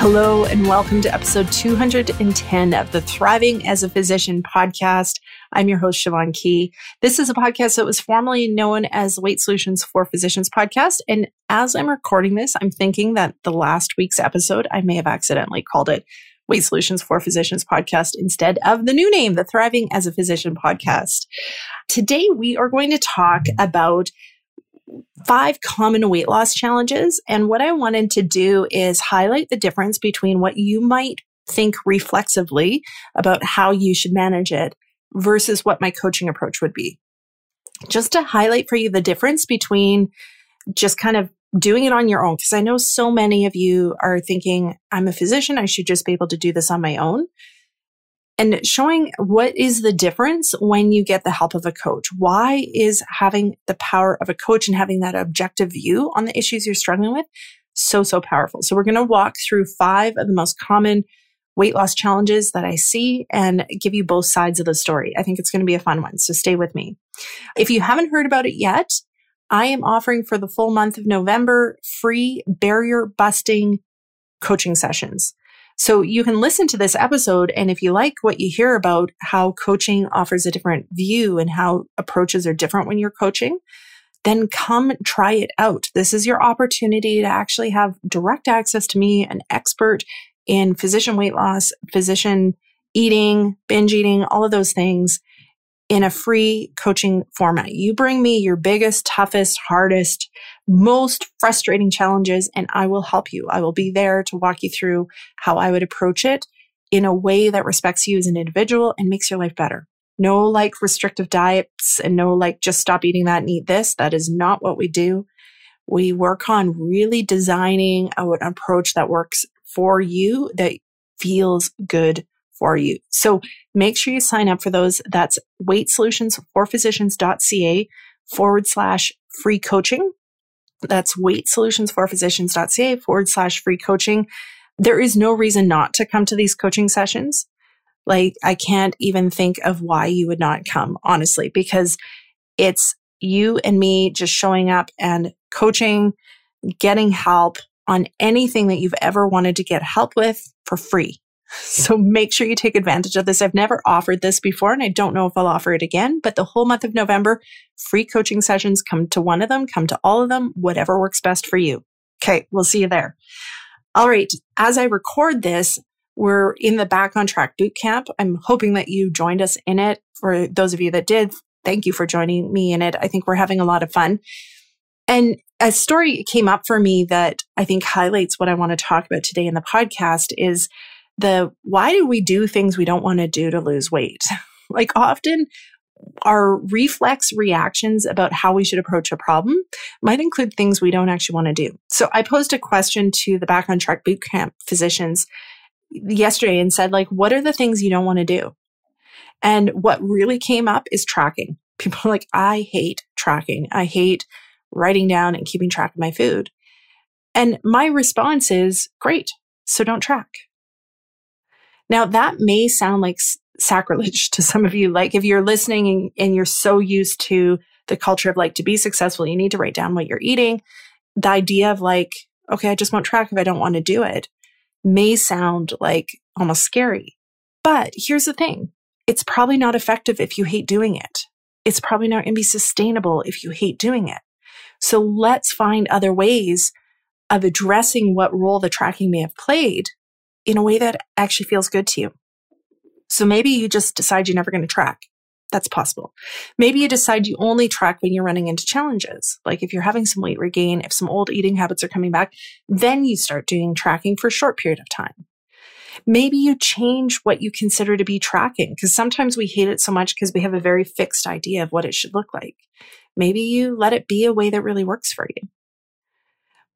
Hello, and welcome to episode 210 of the Thriving as a Physician podcast. I'm your host, Siobhan Key. This is a podcast that was formerly known as Weight Solutions for Physicians podcast. And as I'm recording this, I'm thinking that the last week's episode, I may have accidentally called it Weight Solutions for Physicians podcast instead of the new name, the Thriving as a Physician podcast. Today, we are going to talk about five common weight loss challenges. And what I wanted to do is highlight the difference between what you might think reflexively about how you should manage it versus what my coaching approach would be. Just to highlight for you the difference between just kind of doing it on your own. Because I know so many of you are thinking, I'm a physician, I should just be able to do this on my own and showing what is the difference when you get the help of a coach. Why is having the power of a coach and having that objective view on the issues you're struggling with so, so powerful? So we're going to walk through five of the most common weight loss challenges that I see and give you both sides of the story. I think it's going to be a fun one. So stay with me. If you haven't heard about it yet, I am offering for the full month of November free barrier busting coaching sessions. So you can listen to this episode. And if you like what you hear about how coaching offers a different view and how approaches are different when you're coaching, then come try it out. This is your opportunity to actually have direct access to me, an expert in physician weight loss, physician eating, binge eating, all of those things in a free coaching format. You bring me your biggest, toughest, hardest, most frustrating challenges, and I will help you. I will be there to walk you through how I would approach it in a way that respects you as an individual and makes your life better. No like restrictive diets and no like just stop eating that and eat this. That is not what we do. We work on really designing an approach that works for you, that feels good for you. So make sure you sign up for those. That's weightsolutionsforphysicians.ca forward slash free coaching. That's weightsolutionsforphysicians.ca forward slash free coaching. There is no reason not to come to these coaching sessions. Like, I can't even think of why you would not come, honestly, because it's you and me just showing up and coaching, getting help on anything that you've ever wanted to get help with for free. So make sure you take advantage of this. I've never offered this before and I don't know if I'll offer it again, but the whole month of November, free coaching sessions, come to one of them, come to all of them, whatever works best for you. Okay, we'll see you there. All right, as I record this, we're in the Back on Track boot camp. I'm hoping that you joined us in it. For those of you that did, thank you for joining me in it. I think we're having a lot of fun. And a story came up for me that I think highlights what I want to talk about today in the podcast is the why do we do things we don't want to do to lose weight? like often our reflex reactions about how we should approach a problem might include things we don't actually want to do. So I posed a question to the Back on Track Bootcamp physicians yesterday and said, like, what are the things you don't want to do? And what really came up is tracking. People are like, I hate tracking. I hate writing down and keeping track of my food. And my response is, great. So don't track. Now, that may sound like sacrilege to some of you. Like if you're listening and, and, you're so used to the culture of like to be successful, you need to write down what you're eating. The idea of like, okay, I just won't track if I don't want to do it may sound like almost scary. But here's the thing it's probably not effective if you hate doing it. It's probably not going to be sustainable if you hate doing it. So let's find other ways of addressing what role the tracking may have played in a way that actually feels good to you. So maybe you just decide you're never going to track. That's possible. Maybe you decide you only track when you're running into challenges. Like if you're having some weight regain, if some old eating habits are coming back, then you start doing tracking for a short period of time. Maybe you change what you consider to be tracking because sometimes we hate it so much because we have a very fixed idea of what it should look like. Maybe you let it be a way that really works for you.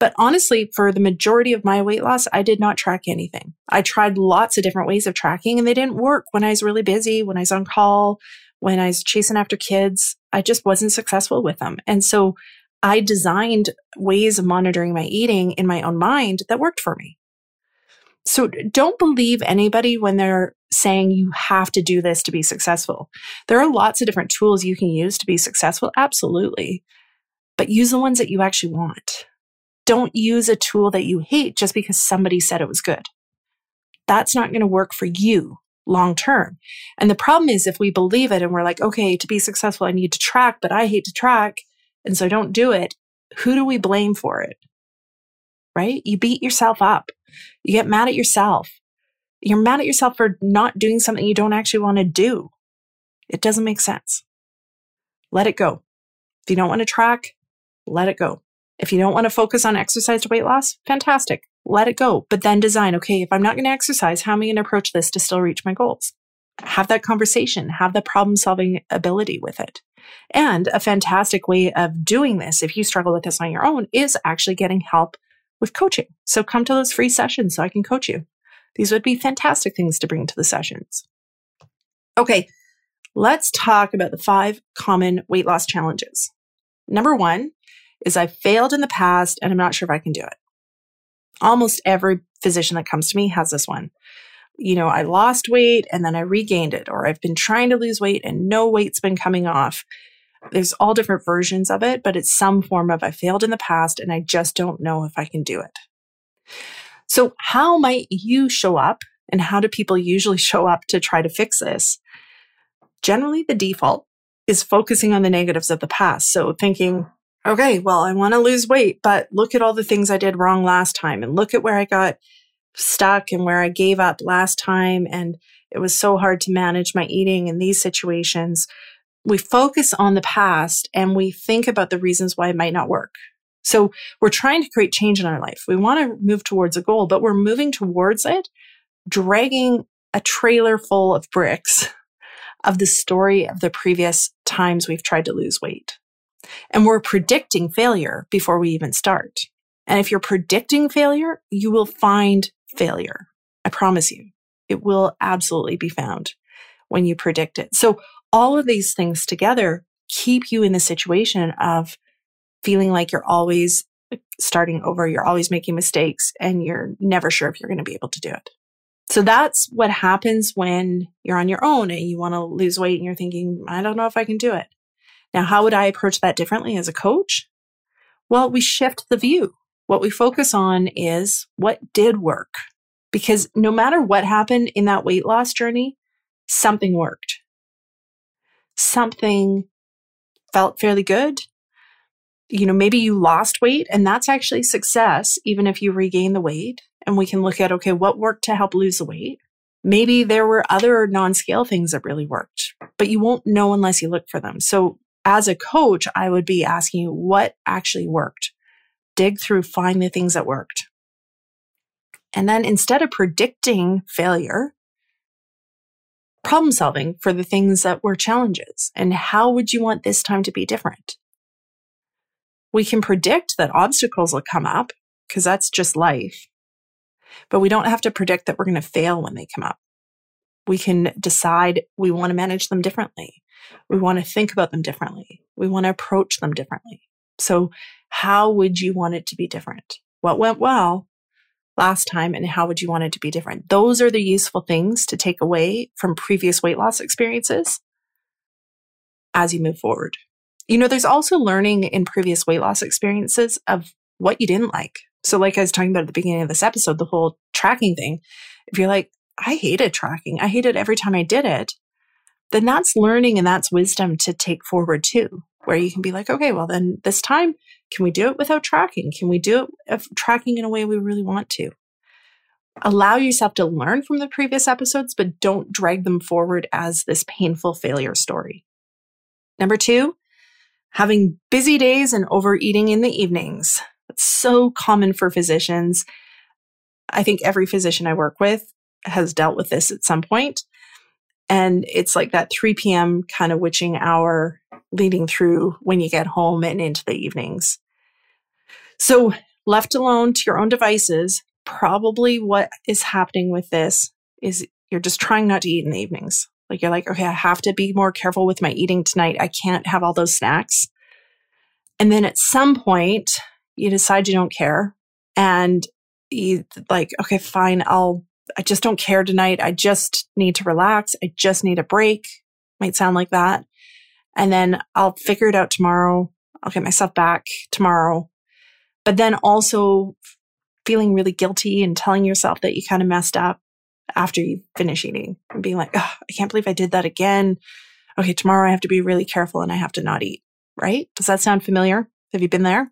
But honestly, for the majority of my weight loss, I did not track anything. I tried lots of different ways of tracking and they didn't work when I was really busy, when I was on call, when I was chasing after kids. I just wasn't successful with them. And so I designed ways of monitoring my eating in my own mind that worked for me. So don't believe anybody when they're saying you have to do this to be successful. There are lots of different tools you can use to be successful. Absolutely. But use the ones that you actually want. Don't use a tool that you hate just because somebody said it was good. That's not going to work for you long term. And the problem is if we believe it and we're like, okay, to be successful, I need to track, but I hate to track. And so don't do it. Who do we blame for it? Right? You beat yourself up. You get mad at yourself. You're mad at yourself for not doing something you don't actually want to do. It doesn't make sense. Let it go. If you don't want to track, let it go. If you don't want to focus on exercise to weight loss, fantastic. Let it go. But then design, okay, if I'm not going to exercise, how am I going to approach this to still reach my goals? Have that conversation, have the problem solving ability with it. And a fantastic way of doing this, if you struggle with this on your own, is actually getting help with coaching. So come to those free sessions so I can coach you. These would be fantastic things to bring to the sessions. Okay, let's talk about the five common weight loss challenges. Number one is I failed in the past and I'm not sure if I can do it. Almost every physician that comes to me has this one. You know, I lost weight and then I regained it, or I've been trying to lose weight and no weight's been coming off. There's all different versions of it, but it's some form of I failed in the past and I just don't know if I can do it. So, how might you show up and how do people usually show up to try to fix this? Generally, the default is focusing on the negatives of the past. So, thinking, okay, well, I want to lose weight, but look at all the things I did wrong last time and look at where I got stuck and where I gave up last time. And it was so hard to manage my eating in these situations. We focus on the past and we think about the reasons why it might not work. So we're trying to create change in our life. We want to move towards a goal, but we're moving towards it, dragging a trailer full of bricks of the story of the previous times we've tried to lose weight. And we're predicting failure before we even start. And if you're predicting failure, you will find failure. I promise you, it will absolutely be found when you predict it. So all of these things together keep you in the situation of feeling like you're always starting over, you're always making mistakes, and you're never sure if you're going to be able to do it. So that's what happens when you're on your own and you want to lose weight and you're thinking, I don't know if I can do it. Now, how would I approach that differently as a coach? Well, we shift the view. What we focus on is what did work. Because no matter what happened in that weight loss journey, something worked. Something felt fairly good. You know, maybe you lost weight and that's actually success, even if you regain the weight. And we can look at, okay, what worked to help lose the weight? Maybe there were other non scale things that really worked, but you won't know unless you look for them. So as a coach, I would be asking you what actually worked. Dig through, find the things that worked. And then instead of predicting failure, problem solving for the things that were challenges. And how would you want this time to be different? We can predict that obstacles will come up because that's just life. But we don't have to predict that we're going to fail when they come up. We can decide we want to manage them differently. We want to think about them differently. We want to approach them differently. So how would you want it to be different? What went well last time and how would you want it to be different? Those are the useful things to take away from previous weight loss experiences as you move forward. You know, there's also learning in previous weight loss experiences of what you didn't like. So, like I was talking about at the beginning of this episode, the whole tracking thing. If you're like, I hated tracking, I hated every time I did it, then that's learning and that's wisdom to take forward too, where you can be like, okay, well, then this time, can we do it without tracking? Can we do it tracking in a way we really want to? Allow yourself to learn from the previous episodes, but don't drag them forward as this painful failure story. Number two, having busy days and overeating in the evenings. It's so common for physicians. I think every physician I work with has dealt with this at some point. And it's like that 3 p.m. kind of witching hour leading through when you get home and into the evenings. So, left alone to your own devices, probably what is happening with this is you're just trying not to eat in the evenings. Like, you're like, okay, I have to be more careful with my eating tonight. I can't have all those snacks. And then at some point, you decide you don't care and you like, okay, fine, I'll I just don't care tonight. I just need to relax. I just need a break. Might sound like that. And then I'll figure it out tomorrow. I'll get myself back tomorrow. But then also feeling really guilty and telling yourself that you kind of messed up after you finish eating and being like, I can't believe I did that again. Okay, tomorrow I have to be really careful and I have to not eat, right? Does that sound familiar? Have you been there?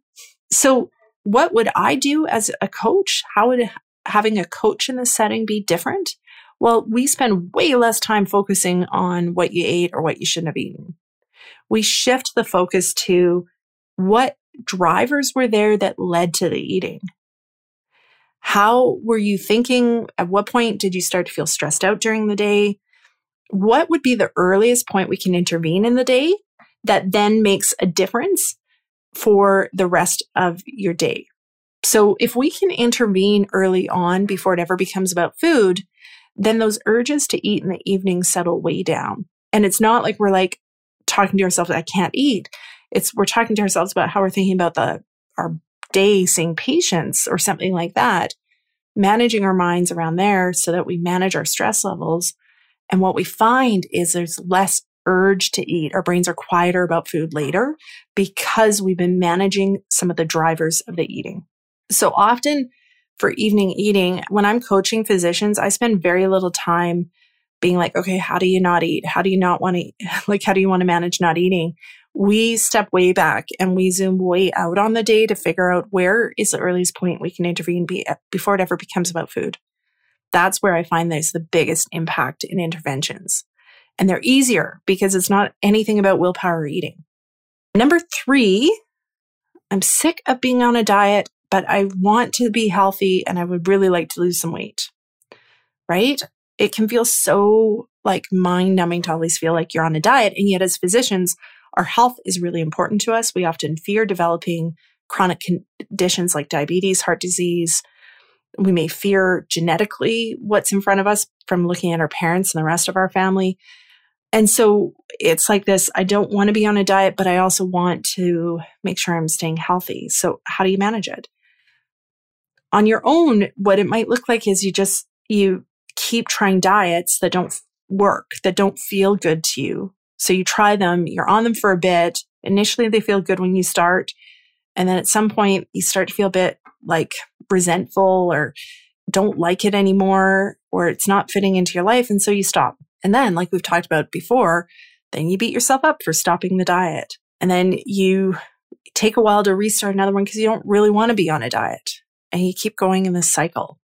So, what would I do as a coach? How would having a coach in this setting be different? Well, we spend way less time focusing on what you ate or what you shouldn't have eaten. We shift the focus to what drivers were there that led to the eating. How were you thinking? At what point did you start to feel stressed out during the day? What would be the earliest point we can intervene in the day that then makes a difference for the rest of your day? So if we can intervene early on before it ever becomes about food, then those urges to eat in the evening settle way down. And it's not like we're like talking to ourselves, I can't eat. It's we're talking to ourselves about how we're thinking about the our day seeing patients or something like that, managing our minds around there so that we manage our stress levels. And what we find is there's less urge to eat. Our brains are quieter about food later because we've been managing some of the drivers of the eating. So often for evening eating, when I'm coaching physicians, I spend very little time being like, okay, how do you not eat? How do you not want to? Like, how do you want to manage not eating? We step way back and we zoom way out on the day to figure out where is the earliest point we can intervene be, before it ever becomes about food. That's where I find there's the biggest impact in interventions. And they're easier because it's not anything about willpower eating. Number three, I'm sick of being on a diet but I want to be healthy and I would really like to lose some weight. Right? It can feel so like mind numbing to always feel like you're on a diet. And yet, as physicians, our health is really important to us. We often fear developing chronic conditions like diabetes, heart disease. We may fear genetically what's in front of us from looking at our parents and the rest of our family. And so it's like this I don't want to be on a diet, but I also want to make sure I'm staying healthy. So, how do you manage it? On your own, what it might look like is you just, you keep trying diets that don't work, that don't feel good to you. So you try them, you're on them for a bit. Initially, they feel good when you start. And then at some point, you start to feel a bit like resentful or don't like it anymore, or it's not fitting into your life. And so you stop. And then, like we've talked about before, then you beat yourself up for stopping the diet. And then you take a while to restart another one because you don't really want to be on a diet and you keep going in this cycle.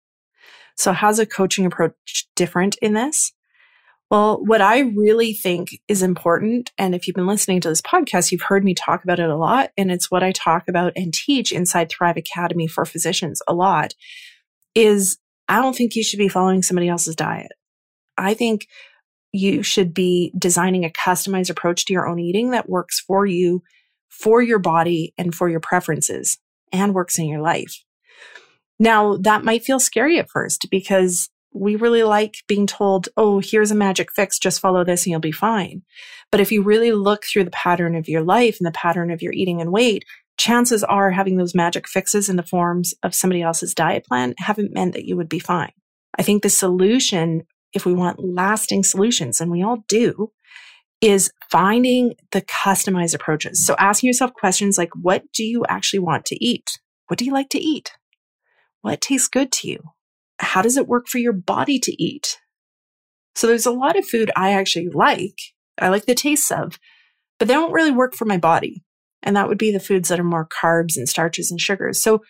So, how's a coaching approach different in this? Well, what I really think is important, and if you've been listening to this podcast, you've heard me talk about it a lot, and it's what I talk about and teach inside Thrive Academy for physicians a lot, is I don't think you should be following somebody else's diet. I think you should be designing a customized approach to your own eating that works for you, for your body, and for your preferences, and works in your life. Now, that might feel scary at first because we really like being told, oh, here's a magic fix, just follow this and you'll be fine. But if you really look through the pattern of your life and the pattern of your eating and weight, chances are having those magic fixes in the forms of somebody else's diet plan haven't meant that you would be fine. I think the solution, if we want lasting solutions, and we all do, is finding the customized approaches. So asking yourself questions like, what do you actually want to eat? What do you like to eat? What tastes good to you? How does it work for your body to eat? So there's a lot of food I actually like I like the tastes of, but they don't really work for my body. And that would be the foods that are more carbs and starches and sugars. So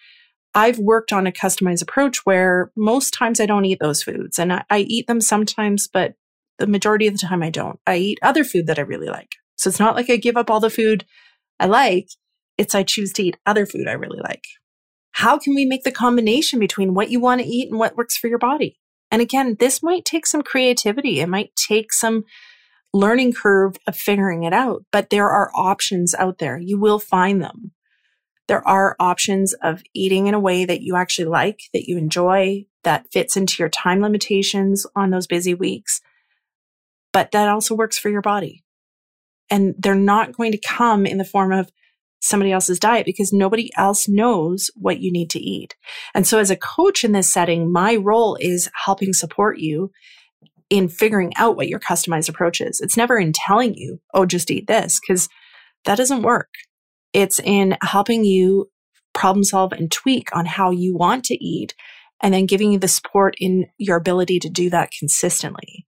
I've worked on a customized approach where most times I don't eat those foods and I, I, eat them sometimes, but the majority of the time I don't. I eat other food that I really like. So it's not like I give up all the food I like. It's I choose to eat other food I really like. How can we make the combination between what you want to eat and what works for your body? And again, this might take some creativity. It might take some learning curve of figuring it out, but there are options out there. You will find them. There are options of eating in a way that you actually like, that you enjoy, that fits into your time limitations on those busy weeks, but that also works for your body. And they're not going to come in the form of somebody else's diet because nobody else knows what you need to eat. And so as a coach in this setting, my role is helping support you in figuring out what your customized approach is. It's never in telling you, oh, just eat this, because that doesn't work. It's in helping you problem solve and tweak on how you want to eat and then giving you the support in your ability to do that consistently.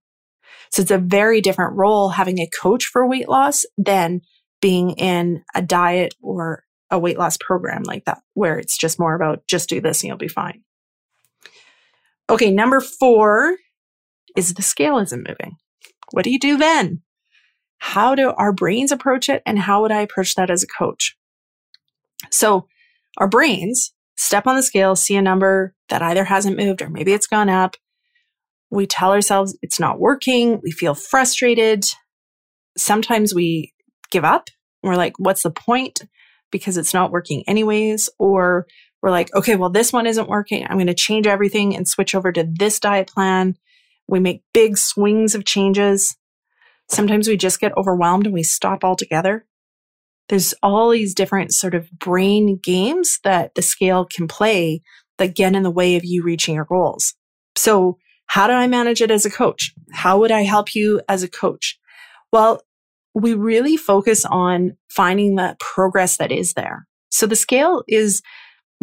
So it's a very different role having a coach for weight loss than being in a diet or a weight loss program like that, where it's just more about just do this and you'll be fine. Okay, number four is the scale isn't moving. What do you do then? How do our brains approach it? And how would I approach that as a coach? So our brains step on the scale, see a number that either hasn't moved or maybe it's gone up. We tell ourselves it's not working. We feel frustrated. Sometimes we give up. We're like, what's the point? Because it's not working anyways. Or we're like, okay, well, this one isn't working. I'm going to change everything and switch over to this diet plan. We make big swings of changes. Sometimes we just get overwhelmed and we stop altogether. There's all these different sort of brain games that the scale can play that get in the way of you reaching your goals. So how do I manage it as a coach? How would I help you as a coach? Well, we really focus on finding the progress that is there. So the scale is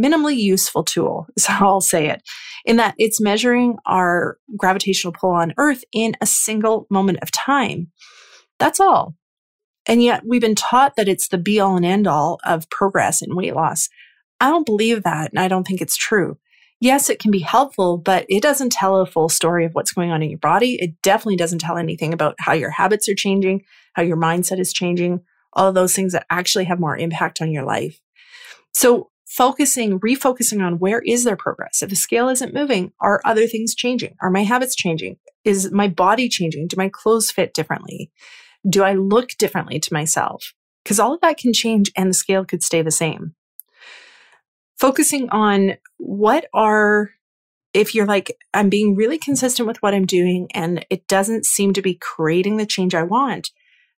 minimally useful tool is how I'll say it in that it's measuring our gravitational pull on earth in a single moment of time. That's all. And yet we've been taught that it's the be all and end all of progress and weight loss. I don't believe that. And I don't think it's true. Yes, it can be helpful, but it doesn't tell a full story of what's going on in your body. It definitely doesn't tell anything about how your habits are changing, how your mindset is changing, all of those things that actually have more impact on your life. So focusing, refocusing on where is there progress? If the scale isn't moving, are other things changing? Are my habits changing? Is my body changing? Do my clothes fit differently? Do I look differently to myself? Because all of that can change and the scale could stay the same. Focusing on what are, if you're like, I'm being really consistent with what I'm doing and it doesn't seem to be creating the change I want,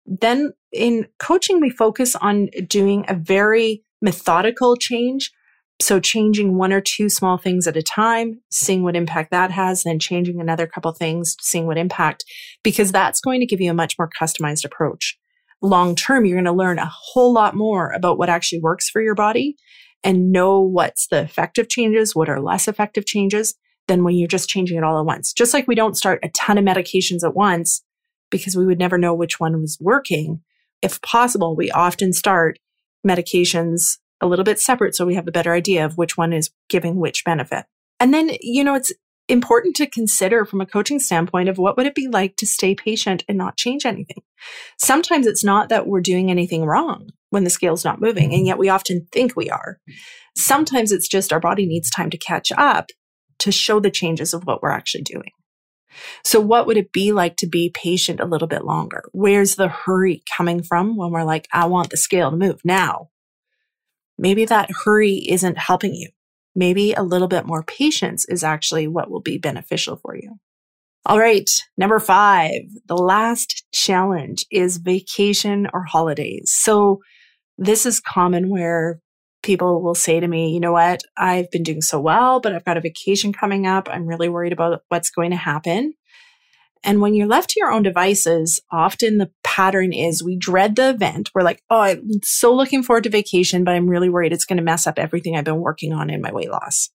then in coaching, we focus on doing a very methodical change. So changing one or two small things at a time, seeing what impact that has, then changing another couple things, seeing what impact, because that's going to give you a much more customized approach. Long term, you're going to learn a whole lot more about what actually works for your body and know what's the effective changes, what are less effective changes than when you're just changing it all at once. Just like we don't start a ton of medications at once because we would never know which one was working. If possible, we often start medications a little bit separate so we have a better idea of which one is giving which benefit. And then, you know, it's important to consider from a coaching standpoint of what would it be like to stay patient and not change anything. Sometimes it's not that we're doing anything wrong when the scale's not moving, and yet we often think we are. Sometimes it's just our body needs time to catch up to show the changes of what we're actually doing. So, what would it be like to be patient a little bit longer? Where's the hurry coming from when we're like, I want the scale to move now? Maybe that hurry isn't helping you. Maybe a little bit more patience is actually what will be beneficial for you. All right, number five, the last challenge is vacation or holidays. So, this is common where people will say to me, you know what, I've been doing so well, but I've got a vacation coming up. I'm really worried about what's going to happen. And when you're left to your own devices, often the pattern is we dread the event. We're like, oh, I'm so looking forward to vacation, but I'm really worried it's going to mess up everything I've been working on in my weight loss.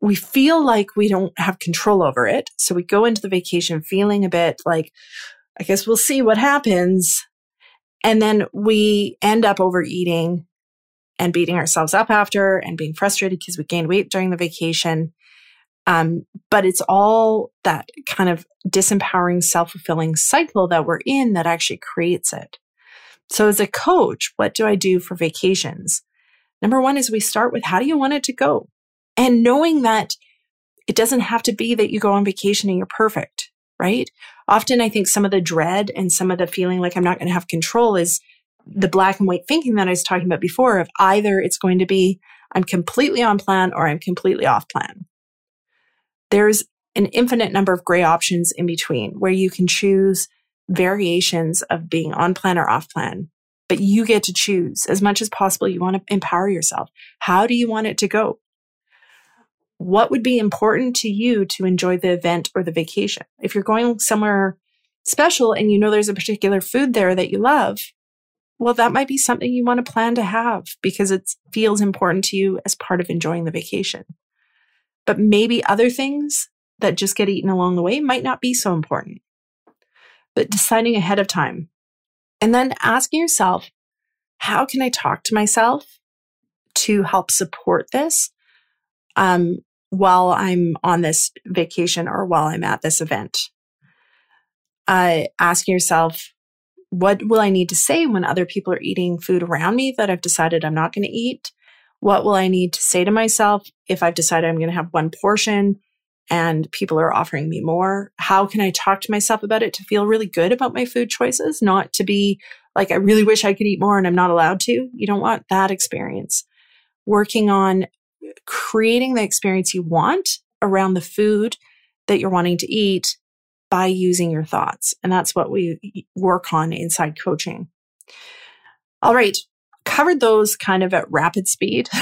We feel like we don't have control over it. So we go into the vacation feeling a bit like, I guess we'll see what happens. And then we end up overeating and beating ourselves up after and being frustrated because we gained weight during the vacation. Um, but it's all that kind of disempowering, self fulfilling cycle that we're in that actually creates it. So, as a coach, what do I do for vacations? Number one is we start with how do you want it to go? And knowing that it doesn't have to be that you go on vacation and you're perfect, right? Often I think some of the dread and some of the feeling like I'm not going to have control is the black and white thinking that I was talking about before of either it's going to be I'm completely on plan or I'm completely off plan. There's an infinite number of gray options in between where you can choose variations of being on plan or off plan, but you get to choose as much as possible. You want to empower yourself. How do you want it to go? What would be important to you to enjoy the event or the vacation? If you're going somewhere special and you know there's a particular food there that you love, well, that might be something you want to plan to have because it feels important to you as part of enjoying the vacation. But maybe other things that just get eaten along the way might not be so important. But deciding ahead of time and then asking yourself, how can I talk to myself to help support this um, while I'm on this vacation or while I'm at this event? Uh, asking yourself, what will I need to say when other people are eating food around me that I've decided I'm not going to eat? What will I need to say to myself if I've decided I'm going to have one portion and people are offering me more? How can I talk to myself about it to feel really good about my food choices, not to be like, I really wish I could eat more and I'm not allowed to? You don't want that experience. Working on creating the experience you want around the food that you're wanting to eat by using your thoughts. And that's what we work on inside coaching. All right. Covered those kind of at rapid speed.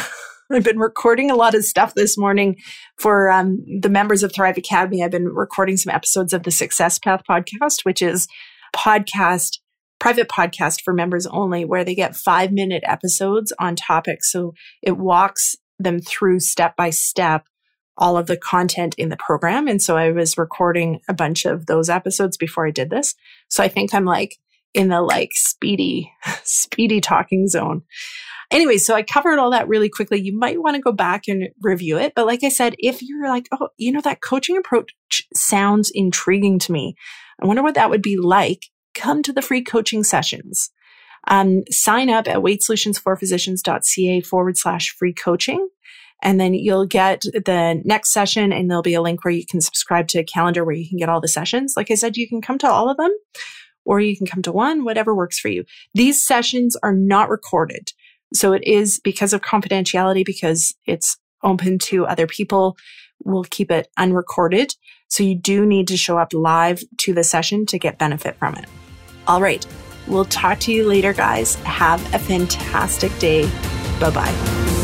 I've been recording a lot of stuff this morning for um, the members of Thrive Academy. I've been recording some episodes of the Success Path podcast, which is podcast, private podcast for members only, where they get five minute episodes on topics. So it walks them through step by step all of the content in the program. And so I was recording a bunch of those episodes before I did this. So I think I'm like in the like speedy, speedy talking zone. Anyway, so I covered all that really quickly. You might want to go back and review it. But like I said, if you're like, oh, you know, that coaching approach sounds intriguing to me. I wonder what that would be like. Come to the free coaching sessions. Um, sign up at weightsolutionsforphysicians.ca forward slash free coaching. And then you'll get the next session and there'll be a link where you can subscribe to a calendar where you can get all the sessions. Like I said, you can come to all of them or you can come to one, whatever works for you. These sessions are not recorded. So it is because of confidentiality, because it's open to other people. We'll keep it unrecorded. So you do need to show up live to the session to get benefit from it. All right. We'll talk to you later, guys. Have a fantastic day. Bye bye.